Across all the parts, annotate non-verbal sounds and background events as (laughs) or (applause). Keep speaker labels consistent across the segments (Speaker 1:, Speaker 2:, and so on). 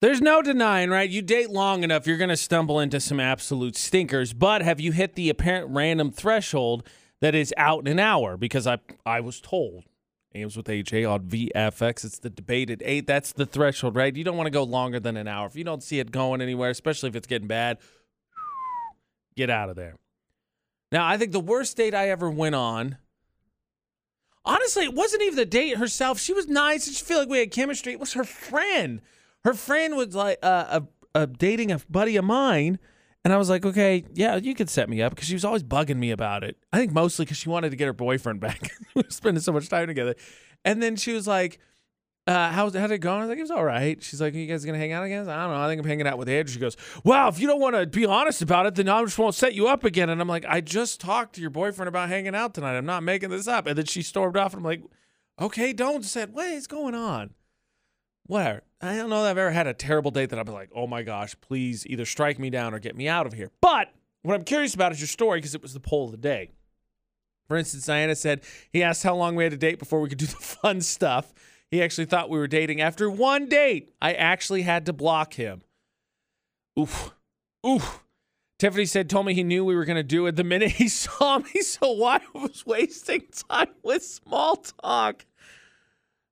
Speaker 1: There's no denying, right? You date long enough, you're going to stumble into some absolute stinkers. But have you hit the apparent random threshold that is out in an hour? Because I I was told. Ames with AJ on VFX. It's the debate at eight. That's the threshold, right? You don't want to go longer than an hour. If you don't see it going anywhere, especially if it's getting bad, (sniffs) get out of there. Now, I think the worst date I ever went on. Honestly, it wasn't even the date herself. She was nice. I just feel like we had chemistry. It was her friend her friend was like uh, a, a dating a buddy of mine. And I was like, okay, yeah, you could set me up because she was always bugging me about it. I think mostly because she wanted to get her boyfriend back. (laughs) we were spending so much time together. And then she was like, uh, how's how'd it go? I was like, it was all right. She's like, Are you guys gonna hang out again? I don't know. I think I'm hanging out with Andrew. She goes, wow, if you don't want to be honest about it, then I just won't set you up again. And I'm like, I just talked to your boyfriend about hanging out tonight. I'm not making this up. And then she stormed off, and I'm like, okay, don't set. What is going on? Whatever. I don't know that I've ever had a terrible date that I've been like, oh my gosh, please either strike me down or get me out of here. But what I'm curious about is your story because it was the poll of the day. For instance, Diana said he asked how long we had to date before we could do the (laughs) fun stuff. He actually thought we were dating after one date. I actually had to block him. Oof. Oof. Tiffany said, told me he knew we were going to do it the minute he (laughs) saw me. So why (laughs) was wasting time with small talk?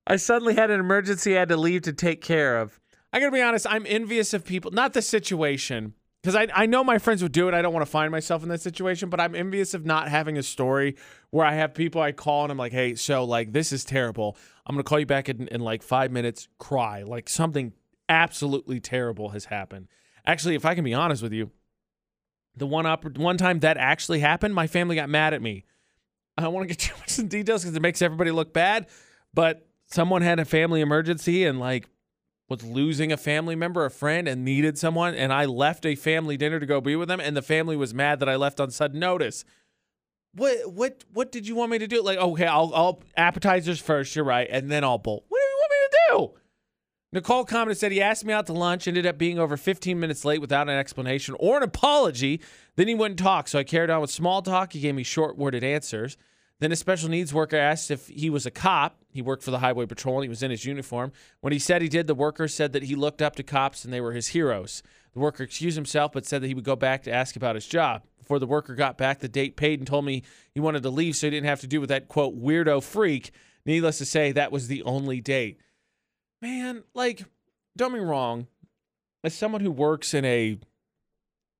Speaker 1: I suddenly had an emergency I had to leave to take care of. I gotta be honest, I'm envious of people, not the situation, because I, I know my friends would do it. I don't want to find myself in that situation, but I'm envious of not having a story where I have people I call and I'm like, hey, so like this is terrible. I'm gonna call you back in, in like five minutes, cry. Like something absolutely terrible has happened. Actually, if I can be honest with you, the one op- one time that actually happened, my family got mad at me. I don't want to get too much in details because it makes everybody look bad, but someone had a family emergency and like was losing a family member, a friend, and needed someone, and I left a family dinner to go be with them, and the family was mad that I left on sudden notice. What what what did you want me to do? Like, okay, I'll I'll appetizers first, you're right, and then I'll bowl. What do you want me to do? Nicole commented said he asked me out to lunch, ended up being over 15 minutes late without an explanation or an apology. Then he wouldn't talk, so I carried on with small talk. He gave me short worded answers. Then a special needs worker asked if he was a cop. He worked for the Highway Patrol and he was in his uniform. When he said he did, the worker said that he looked up to cops and they were his heroes. The worker excused himself but said that he would go back to ask about his job. Before the worker got back, the date paid and told me he wanted to leave so he didn't have to do with that quote weirdo freak. Needless to say, that was the only date. Man, like, don't be wrong. As someone who works in a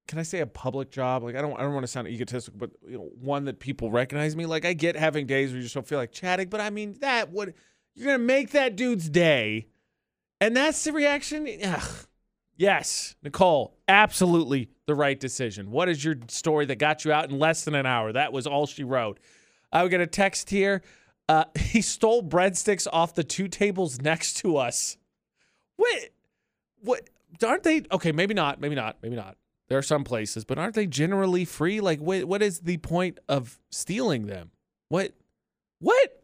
Speaker 1: can I say a public job? Like I don't I don't want to sound egotistical, but you know, one that people recognize me. Like I get having days where you just don't feel like chatting, but I mean that would you're gonna make that dude's day, and that's the reaction. Ugh. Yes, Nicole, absolutely the right decision. What is your story that got you out in less than an hour? That was all she wrote. I would get a text here. Uh, (laughs) he stole breadsticks off the two tables next to us. What? What? Aren't they? Okay, maybe not. Maybe not. Maybe not. There are some places, but aren't they generally free? Like, what, what is the point of stealing them? What? What?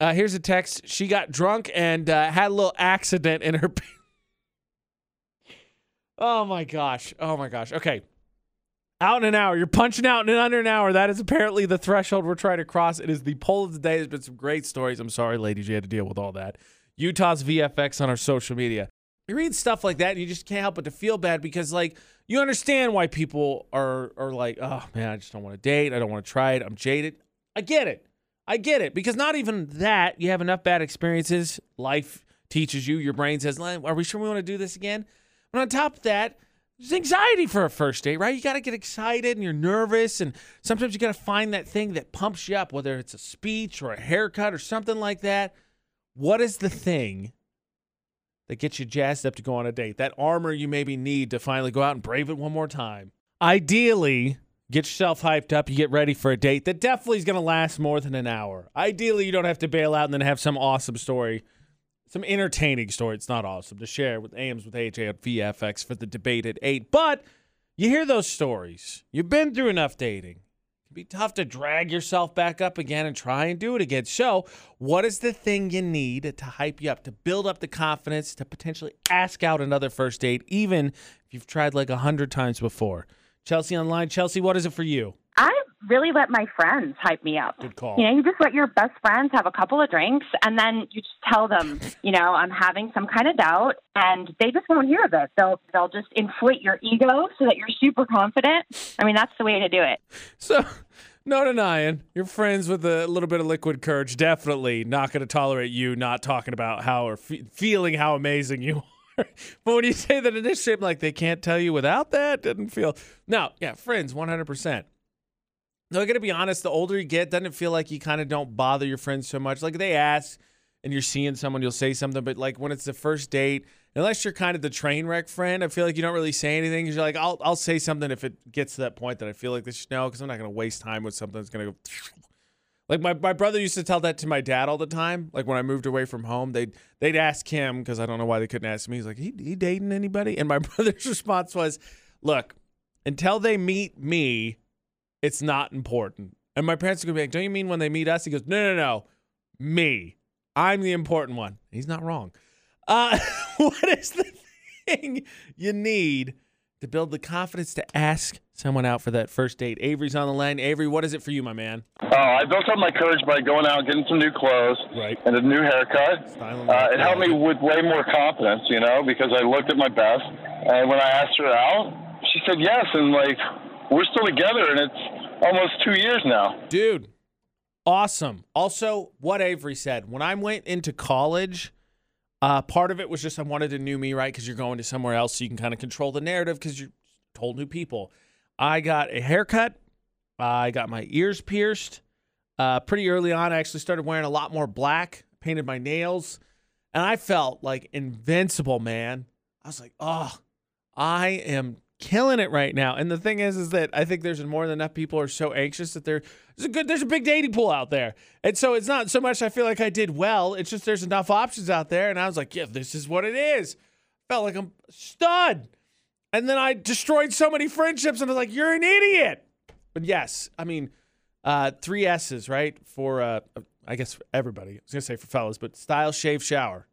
Speaker 1: Uh, here's a text. She got drunk and uh, had a little accident in her. (laughs) oh my gosh. Oh my gosh. Okay. Out in an hour. You're punching out in under an hour. That is apparently the threshold we're trying to cross. It is the poll of the day. There's been some great stories. I'm sorry, ladies, you had to deal with all that. Utah's VFX on our social media. You read stuff like that and you just can't help but to feel bad because, like, you understand why people are are like, oh man, I just don't want to date. I don't want to try it. I'm jaded. I get it. I get it because not even that you have enough bad experiences. Life teaches you. Your brain says, "Are we sure we want to do this again?" But on top of that, there's anxiety for a first date, right? You got to get excited and you're nervous, and sometimes you got to find that thing that pumps you up, whether it's a speech or a haircut or something like that. What is the thing that gets you jazzed up to go on a date. That armor you maybe need to finally go out and brave it one more time. Ideally, get yourself hyped up. You get ready for a date that definitely is going to last more than an hour. Ideally, you don't have to bail out and then have some awesome story, some entertaining story. It's not awesome to share with AMs with AJ at VFX for the debate at 8. But you hear those stories. You've been through enough dating can be tough to drag yourself back up again and try and do it again. So, what is the thing you need to hype you up, to build up the confidence, to potentially ask out another first date, even if you've tried like a hundred times before? Chelsea online. Chelsea, what is it for you?
Speaker 2: I'm really let my friends hype me up.
Speaker 1: Good call.
Speaker 2: You know, you just let your best friends have a couple of drinks and then you just tell them, (laughs) you know, I'm having some kind of doubt and they just won't hear of it. They'll they'll just inflate your ego so that you're super confident. I mean, that's the way to do it.
Speaker 1: So, no denying, you're friends with a little bit of liquid courage. Definitely not going to tolerate you not talking about how or fe- feeling how amazing you (laughs) are. but when you say that in this shape like, they can't tell you without that, didn't feel. No, yeah, friends, 100%. No, I got to be honest, the older you get, doesn't it feel like you kind of don't bother your friends so much? Like they ask and you're seeing someone, you'll say something, but like when it's the first date, unless you're kind of the train wreck friend, I feel like you don't really say anything because you're like, I'll, I'll say something if it gets to that point that I feel like they should know because I'm not to waste time with something that's to go. (sniffs) Like my, my brother used to tell that to my dad all the time. Like when I moved away from home, they'd they'd ask him because I don't know why they couldn't ask me. He's like, he, he dating anybody? And my (laughs) brother's response was, look, until they meet me, it's not important. And my parents are gonna be like, don't you mean when they meet us? He goes, no, no, no, me. I'm the important one. He's not wrong. Uh, (laughs) what is the thing you need to build the confidence to ask someone out for that first date? Avery's on the line. Avery, what is it for you, my man?
Speaker 3: Oh, I built up my courage by going out, getting some new clothes,
Speaker 1: Right.
Speaker 3: and a new haircut. Uh, it helped me with way more confidence, you know, because I looked at my best. And when I asked her out, she said yes, and like we're still together, and it's almost two years now.
Speaker 1: Dude, awesome. Also, what Avery said when I went into college, uh, part of it was just I wanted a new me, right? Because you're going to somewhere else, so you can kind of control the narrative because you're told new people. I got a haircut. I got my ears pierced. Uh, pretty early on, I actually started wearing a lot more black. Painted my nails, and I felt like invincible, man. I was like, oh, I am killing it right now. And the thing is, is that I think there's more than enough people are so anxious that there- there's a good, there's a big dating pool out there. And so it's not so much I feel like I did well. It's just there's enough options out there. And I was like, yeah, this is what it is. Felt like I'm stud. And then I destroyed so many friendships, and I was like, you're an idiot. But yes, I mean, uh, three S's, right? For uh, I guess for everybody. I was gonna say for fellas, but style, shave, shower.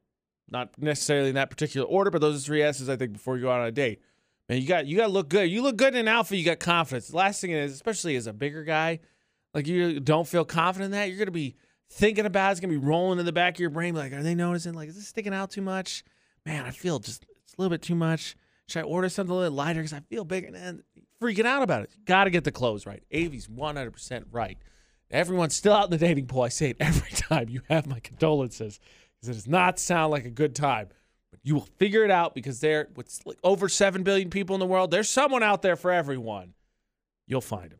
Speaker 1: Not necessarily in that particular order, but those are three S's I think before you go out on a date. Man, you got you got to look good. You look good in an outfit. You got confidence. The last thing is, especially as a bigger guy, like you don't feel confident in that. You're gonna be thinking about. it. It's gonna be rolling in the back of your brain. Like, are they noticing? Like, is this sticking out too much? Man, I feel just it's a little bit too much. Should I order something a little lighter because I feel big and freaking out about it? Got to get the clothes right. Avery's 100% right. Everyone's still out in the dating pool. I say it (laughs) every time. You have my condolences because it does not sound like a good time. You will figure it out because there, what's like over 7 billion people in the world, there's someone out there for everyone. You'll find him.